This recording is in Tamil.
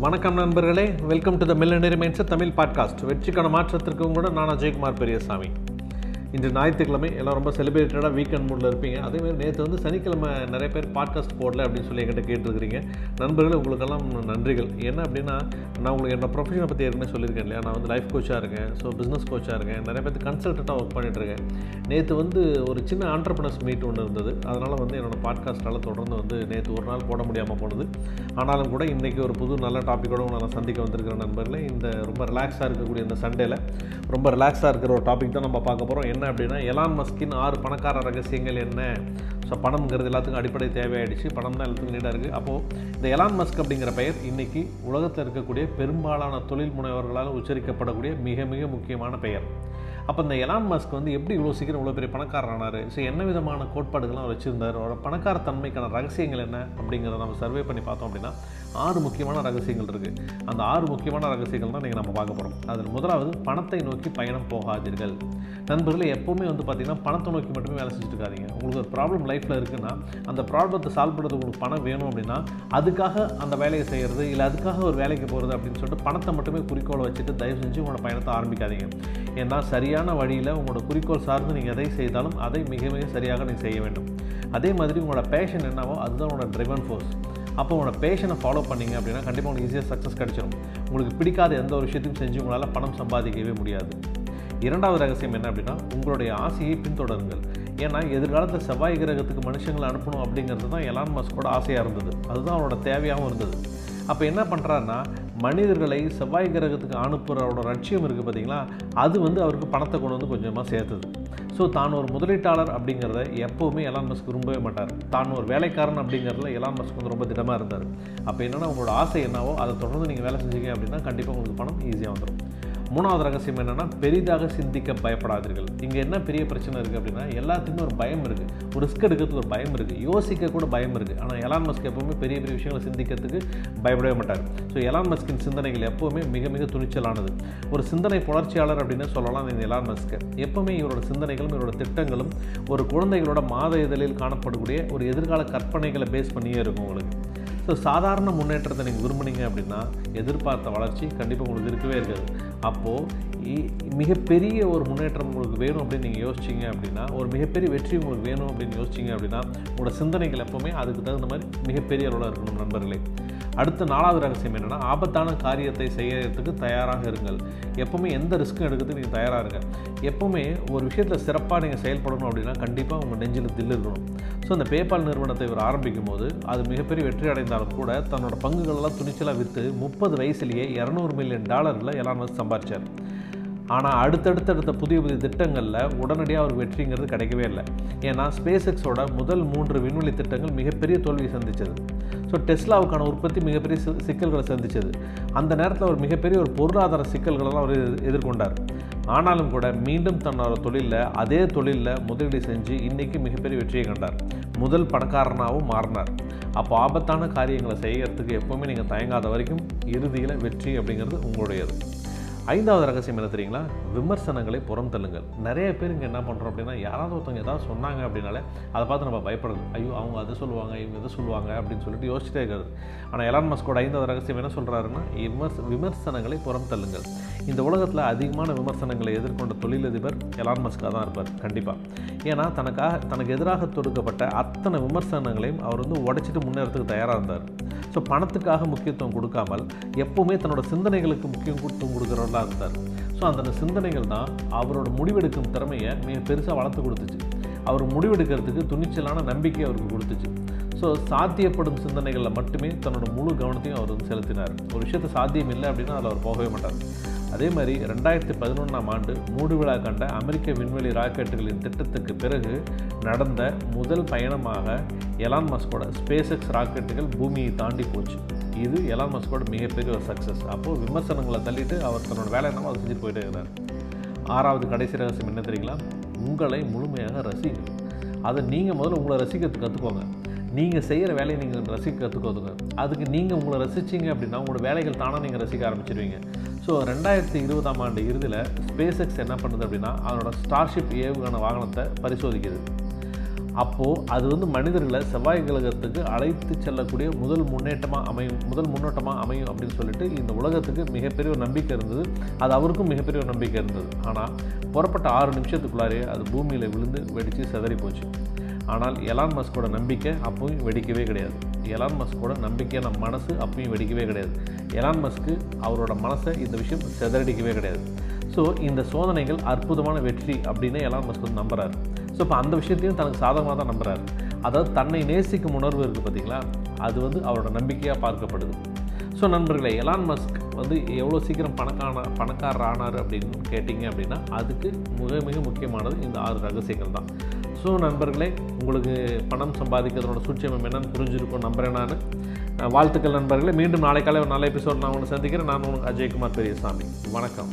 வணக்கம் நண்பர்களே. Welcome to the millionaire minds Tamil podcast வெற்றிக்கான மாற்றத்திற்கும் கூட நான் அஜய்குமார் பெரியசாமி. இன்று ஞாயிற்றுக்கிழமை எல்லாம் ரொம்ப செலிப்ரேட்டடாக வீக்கெண்ட் மூடில் இருப்பீங்க. அதேமாதிரி நேற்று வந்து சனிக்கிழமை நிறைய பேர் பாட்காஸ்ட் போடல அப்படின்னு சொல்லி என்கிட்ட கேட்டுருக்கிறீங்க. நண்பர்களே உங்களுக்கெல்லாம் நன்றிகள். என்ன அப்படின்னா நான் உங்களுக்கு என்னோட ப்ரொஃபஷனை பற்றி ஏற்கனவே சொல்லியிருக்கேன் இல்லையா? நான் வந்து லைஃப் கோச்சாக இருக்கேன். ஸோ பிஸ்னஸ் கோச்சாக இருக்கேன். நிறைய பேர் கன்சல்டண்ட்டாக ஒர்க் பண்ணிகிட்ருக்கேன் நேற்று வந்து ஒரு சின்ன ஆண்டர்பனர்ஸ் மீட் ஒன்று இருந்தது. அதனால் வந்து என்னோடய பாட்காஸ்ட்டால் தொடர்ந்து வந்து நேற்று ஒரு நாள் போட முடியாமல் போனது. ஆனாலும் கூட இன்றைக்கி ஒரு புது நல்ல டாப்பிக்கோட நான் சந்திக்க வந்திருக்கிற நண்பர்களே இந்த ரொம்ப ரிலாக்ஸாக இருக்கக்கூடிய இந்த சண்டேல ரொம்ப ரிலாக்ஸாக இருக்கிற ஒரு டாபிக் தான் நம்ம பார்க்க போகிறோம் என்ன அப்படின்னா எலான் மஸ்கின் ஆறு பணக்கார ரகசியங்கள் என்ன? ஸோ பணம்ங்கிறது எல்லாத்துக்கும் அடிப்படை தேவையாயிடுச்சு. பணம் தான் எல்லாத்துக்கும் நீடாக இருக்குது அப்போது இந்த எலான் மஸ்க் அப்படிங்கிற பெயர் இன்றைக்கி உலகத்தில் இருக்கக்கூடிய பெரும்பாலான தொழில் முனைவர்களால் உச்சரிக்கப்படக்கூடிய மிக மிக முக்கியமான பெயர். அப்போ இந்த எலான் மஸ்க் வந்து எப்படி இவ்வளோ சீக்கிரம் இவ்வளோ பெரிய பணக்காரர் ஸோ என்ன விதமான கோட்பாடுகள்லாம் வச்சுருந்தார்? அவரோட பணக்கார தன்மைக்கான ரகசியங்கள் என்ன? அப்படிங்கிறத நம்ம சர்வே பண்ணி பார்த்தோம் அப்படின்னா ஆறு முக்கியமான ரகசியங்கள் இருக்குது அந்த ஆறு முக்கியமான ரகசியங்கள் தான் நீங்கள் நம்ம பார்க்க போகிறோம் அதில் முதலாவது பணத்தை நோக்கி பயணம் போகாதீர்கள். நண்பர்களே எப்போவுமே வந்து பார்த்திங்கன்னா பணத்தை நோக்கி மட்டுமே வேலை செஞ்சுட்டு இருக்காதீங்க. உங்களுக்கு ஒரு ப்ராப்ளம் லைஃப்பில் இருக்குன்னா அந்த ப்ராப்ளத்தை சால்வ் பண்ணுறதுக்கு உங்களுக்கு பணம் வேணும் அப்படின்னா அதுக்காக அந்த வேலையை செய்கிறது இல்லை அதுக்காக ஒரு வேலைக்கு போகிறது அப்படின்னு சொல்லிட்டு பணத்தை மட்டுமே குறிக்கோளை வச்சுட்டு தயவு செஞ்சு உங்களோட பயணத்தை ஆரம்பிக்காதீங்க. ஏன்னா சரியாக சரியான வழியில் உங்களோட குறிக்கோள் சார்ந்து நீங்கள் எதை செய்தாலும் அதை மிக மிக சரியாக நீங்கள் செய்ய வேண்டும். அதே மாதிரி உங்களோட பேஷன் என்னவோ அதுதான் உங்களோட ட்ரிவன் ஃபோர்ஸ் அப்போ உங்களோட பேஷனை ஃபாலோ பண்ணீங்க அப்படின்னா கண்டிப்பாக உங்களுக்கு ஈஸியாக சக்ஸஸ் கிடச்சிடும் உங்களுக்கு பிடிக்காத எந்த ஒரு விஷயத்தையும் செஞ்சு உங்களால் பணம் சம்பாதிக்கவே முடியாது. இரண்டாவது ரகசியம் என்ன அப்படின்னா உங்களுடைய ஆசையை பின்தொடருங்கள். ஏன்னா எதிர்காலத்தில் செவ்வாய் கிரகத்துக்கு மனுஷங்களை அனுப்பணும் அப்படிங்கிறது தான் எலான் மஸ்கோட ஆசையாக இருந்தது. அதுதான் அவரோட தேவையாகவும் இருந்தது. அப்போ என்ன பண்ணுறாருன்னா மனிதர்களை செவ்வாய் கிரகத்துக்கு அனுப்புகிறோட லட்சியம் இருக்குது பார்த்தீங்களா? அது வந்து அவருக்கு பணத்தை கொண்டு வந்து கொஞ்சமாக சேர்த்துது. ஸோ தான் ஒரு முதலீட்டாளர் அப்படிங்கிறத எப்போவுமே எலான் மஸ்க் விரும்பவே மாட்டார். தான் ஒரு வேலைக்காரன் அப்படிங்கிறதுல எலான் மஸ்க் வந்து ரொம்ப திடமாக இருந்தார். அப்போ என்னென்னா உங்களோட ஆசை என்னவோ அதை தொடர்ந்து நீங்கள் வேலை செஞ்சீங்க அப்படின்னா கண்டிப்பாக உங்களுக்கு பணம் ஈஸியாக வந்துடும் மூணாவது ரகசியம் என்னென்னா பெரிதாக சிந்திக்க பயப்படாதீர்கள். இங்கே என்ன பெரிய பிரச்சனை இருக்குது அப்படின்னா எல்லாத்துக்குமே ஒரு பயம் இருக்குது ஒரு ரிஸ்க் எடுக்கிறதுக்கு ஒரு பயம் இருக்குது யோசிக்க கூட பயம் இருக்குது ஆனால் எலான் மஸ்க் எப்போவுமே பெரிய பெரிய விஷயங்களை சிந்திக்கிறதுக்கு பயப்படவே மாட்டார். ஸோ எலான் மஸ்கின் சிந்தனைகள் எப்போவுமே மிக மிக துணிச்சலானது. ஒரு சிந்தனை புணர்ச்சியாளர் அப்படின்னு சொல்லலாம் இந்த எலான் மஸ்க் எப்போவுமே இவரோட சிந்தனைகளும் இவரோட திட்டங்களும் ஒரு குழந்தைகளோட மாத இதழில் காணப்படக்கூடிய ஒரு எதிர்கால கற்பனைகளை பேஸ் பண்ணியே இருக்கும் உங்களுக்கு. ஸோ சாதாரண முன்னேற்றத்தை நீங்கள் விரும்புனீங்க அப்படின்னா எதிர்பார்த்த வளர்ச்சி கண்டிப்பாக உங்களுக்கு இருக்கவே இருக்காது. அப்போது மிகப்பெரிய ஒரு முன்னேற்றம் உங்களுக்கு வேணும் அப்படின்னு நீங்கள் யோசிச்சிங்க அப்படின்னா ஒரு மிகப்பெரிய வெற்றி உங்களுக்கு வேணும் அப்படின்னு யோசிச்சிங்க அப்படின்னா உங்களோட சிந்தனைகள் எப்போவுமே அதுக்கு தகுந்த மாதிரி மிகப்பெரிய அளவில் இருக்கணும் நண்பர்களே. அடுத்த நாலாவது ரகசியம் என்னென்னா ஆபத்தான காரியத்தை செய்யறதுக்கு தயாராக இருங்கள். எப்போவுமே எந்த ரிஸ்க்கும் எடுக்கிறதுக்கு நீங்கள் தயாராக இருங்க. எப்போவுமே ஒரு விஷயத்தில் சிறப்பாக நீங்கள் செயல்படணும் அப்படின்னா கண்டிப்பாக உங்கள் நெஞ்சில் தில் இருக்கணும். ஸோ அந்த பேபால் நிறுவனத்தை இவர் ஆரம்பிக்கும் போது அது மிகப்பெரிய வெற்றி அடைந்தாலும் கூட தன்னோட பங்குகளெல்லாம் துணிச்சலாக விற்று முப்பது வயசுலேயே இரநூறு மில்லியன் டாலரில் எல்லாம் சம்பாதி சம்பாரிச்சார். ஆனால் அடுத்தடுத்தடுத்த புதிய புதிய திட்டங்களில் உடனடியாக அவர் வெற்றிங்கிறது கிடைக்கவே இல்லை. ஏன்னா ஸ்பேஸ் எக்ஸோட முதல் மூன்று விண்வெளி திட்டங்கள் மிகப்பெரிய தோல்வியை சந்தித்தது ஸோ டெஸ்லாவுக்கான உற்பத்தி மிகப்பெரிய சிக்கல்களை சந்தித்தது அந்த நேரத்தில் அவர் மிகப்பெரிய ஒரு பொருளாதார சிக்கல்களெல்லாம் அவர் எதிர்கொண்டார். ஆனாலும் கூட மீண்டும் தன்னோட தொழிலில் அதே தொழிலில் முதலீடு செஞ்சு இன்றைக்கி மிகப்பெரிய வெற்றியை கண்டார். முதல் பணக்காரனாகவும் மாறினார். அப்போ ஆபத்தான காரியங்களை செய்கிறதுக்கு எப்போவுமே நீங்கள் தயங்காத வரைக்கும் இறுதியில் வெற்றி அப்படிங்கிறது உங்களுடையது. ஐந்தாவது ரகசியம் என்ன தெரியுங்களா? விமர்சனங்களை புறம் தள்ளுங்கள். நிறைய பேர் இங்கே என்ன பண்ணுறோம் அப்படின்னா யாராவது ஒருத்தவங்க ஏதாவது சொன்னாங்க அப்படின்னாலே அதை பார்த்து நம்ம பயப்படுறது. ஐயோ அவங்க அதை சொல்லுவாங்க இவங்க இதை சொல்லுவாங்க அப்படின்னு சொல்லிட்டு யோசிச்சுட்டே இருக்கிறது. ஆனால் எலான் மஸ்கோட ஐந்தாவது ரகசியம் என்ன சொல்கிறாருன்னா விமர்ச விமர்சனங்களை புறம் தள்ளுங்கள். இந்த உலகத்தில் அதிகமான விமர்சனங்களை எதிர்கொண்ட தொழிலதிபர் எலான் மஸ்காக தான் இருப்பார் கண்டிப்பாக ஏன்னா தனக்காக தனக்கு எதிராக தொடுக்கப்பட்ட அத்தனை விமர்சனங்களையும் அவர் வந்து உடைச்சிட்டு முன்னேறதுக்கு தயாராக இருந்தார். ஸோ பணத்துக்காக முக்கியத்துவம் கொடுக்காமல் எப்போவுமே தன்னோட சிந்தனைகளுக்கு முக்கியத்துவம் கொடுக்குறவர்களாக இருந்தார் ஸோ அந்த சிந்தனைகள் தான் அவரோட முடிவெடுக்கும் திறமையை மிக பெருசாக வளர்த்து கொடுத்துச்சு. அவர் முடிவெடுக்கிறதுக்கு துணிச்சலான நம்பிக்கை அவருக்கு கொடுத்துச்சு. ஸோ சாத்தியப்படும் சிந்தனைகளில் மட்டுமே தன்னோட முழு கவனத்தையும் அவர் வந்து செலுத்தினார். ஒரு விஷயத்தை சாத்தியம் இல்லை அப்படின்னா அதில் அவர் போகவே மாட்டார். அதே மாதிரி ரெண்டாயிரத்தி பதினொன்றாம் ஆண்டு மூடு விழா கண்ட அமெரிக்க விண்வெளி ராக்கெட்டுகளின் திட்டத்துக்கு பிறகு நடந்த முதல் பயணமாக எலான் மஸ்கோட ஸ்பேஸ் எக்ஸ் ராக்கெட்டுகள் பூமியை தாண்டி போச்சு. இது எலான் மஸ்கோட மிகப்பெரிய ஒரு சக்ஸஸ் அப்போது விமர்சனங்களை தள்ளிட்டு அவர் தன்னோட வேலை என்னமோ அதை செஞ்சுட்டு போயிட்டே இருக்கிறார். ஆறாவது கடைசி ரகசியம் என்ன தெரியுங்களா? உங்களை முழுமையாக ரசிங்க அதை நீங்கள் முதல்ல உங்களை ரசிக்கிறதுக்கு கற்றுக்கோங்க நீங்கள் செய்கிற வேலையை நீங்கள் ரசிக்க கற்றுக்கோதுங்க அதுக்கு நீங்கள் உங்களை ரசிச்சிங்க அப்படின்னா உங்களோட வேலைகள் தானாக நீங்கள் ரசிக்க ஆரம்பிச்சிருவீங்க. ஸோ ரெண்டாயிரத்தி இருபதாம் ஆண்டு இறுதியில் ஸ்பேஸ் எக்ஸ் என்ன பண்ணுது அப்படின்னா அதனோட ஸ்டார்ஷிப் ஏவுகண வாகனத்தை பரிசோதிக்குது. அப்போது அது வந்து மனிதர்களை செவ்வாய் கிரகத்துக்கு அழைத்து செல்லக்கூடிய முதல் முன்னேற்றமாக அமையும் முதல் முன்னோட்டமாக அமையும் அப்படின்னு சொல்லிட்டு இந்த உலகத்துக்கு மிகப்பெரிய ஒரு நம்பிக்கை இருந்தது. அது அவருக்கும் மிகப்பெரிய ஒரு நம்பிக்கை இருந்தது. ஆனால் புறப்பட்ட ஆறு நிமிஷத்துக்குள்ளாரே அது பூமியில் விழுந்து வெடித்து செதறி போச்சு. ஆனால் எலான் மஸ்கோட நம்பிக்கை அப்பவும் வெடிக்கவே கிடையாது. எலான் மஸ்கோட நம்பிக்கையான மனசு அப்பயும் வெடிக்கவே கிடையாது. எலான் மஸ்க்கு அவரோட மனசை இந்த விஷயம் சிதறடிக்கவே கிடையாது. ஸோ இந்த சோதனைகள் அற்புதமான வெற்றி அப்படின்னு எலான் மஸ்க் வந்து நம்புறாரு. ஸோ இப்போ அந்த விஷயத்தையும் தனக்கு சாதகமாக தான் நம்புகிறாரு அதாவது தன்னை நேசிக்கும் உணர்வு இருக்குது பார்த்தீங்களா அது வந்து அவரோட நம்பிக்கையாக பார்க்கப்படுது. ஸோ நண்பர்களே எலான் மஸ்க் வந்து எவ்வளோ சீக்கிரம் பணக்கான பணக்காரர் ஆனார் அப்படின்னு கேட்டிங்க அப்படின்னா அதுக்கு மிக மிக முக்கியமானது இந்த ஆறு ரகசியங்கள் தான். ஸோ நண்பர்களே உங்களுக்கு பணம் சம்பாதிக்கிறதோட சூட்சமம் என்னன்னு புரிஞ்சிருக்கும் நம்புகிறேன் நான். வாழ்த்துக்கள் நண்பர்களே. மீண்டும் நாளை காலை ஒரு நல்ல எபிசோட் நான் உங்களை சந்திக்கிறேன். நான் உங்களுக்கு அஜய்குமார் பெரியசாமி. வணக்கம்.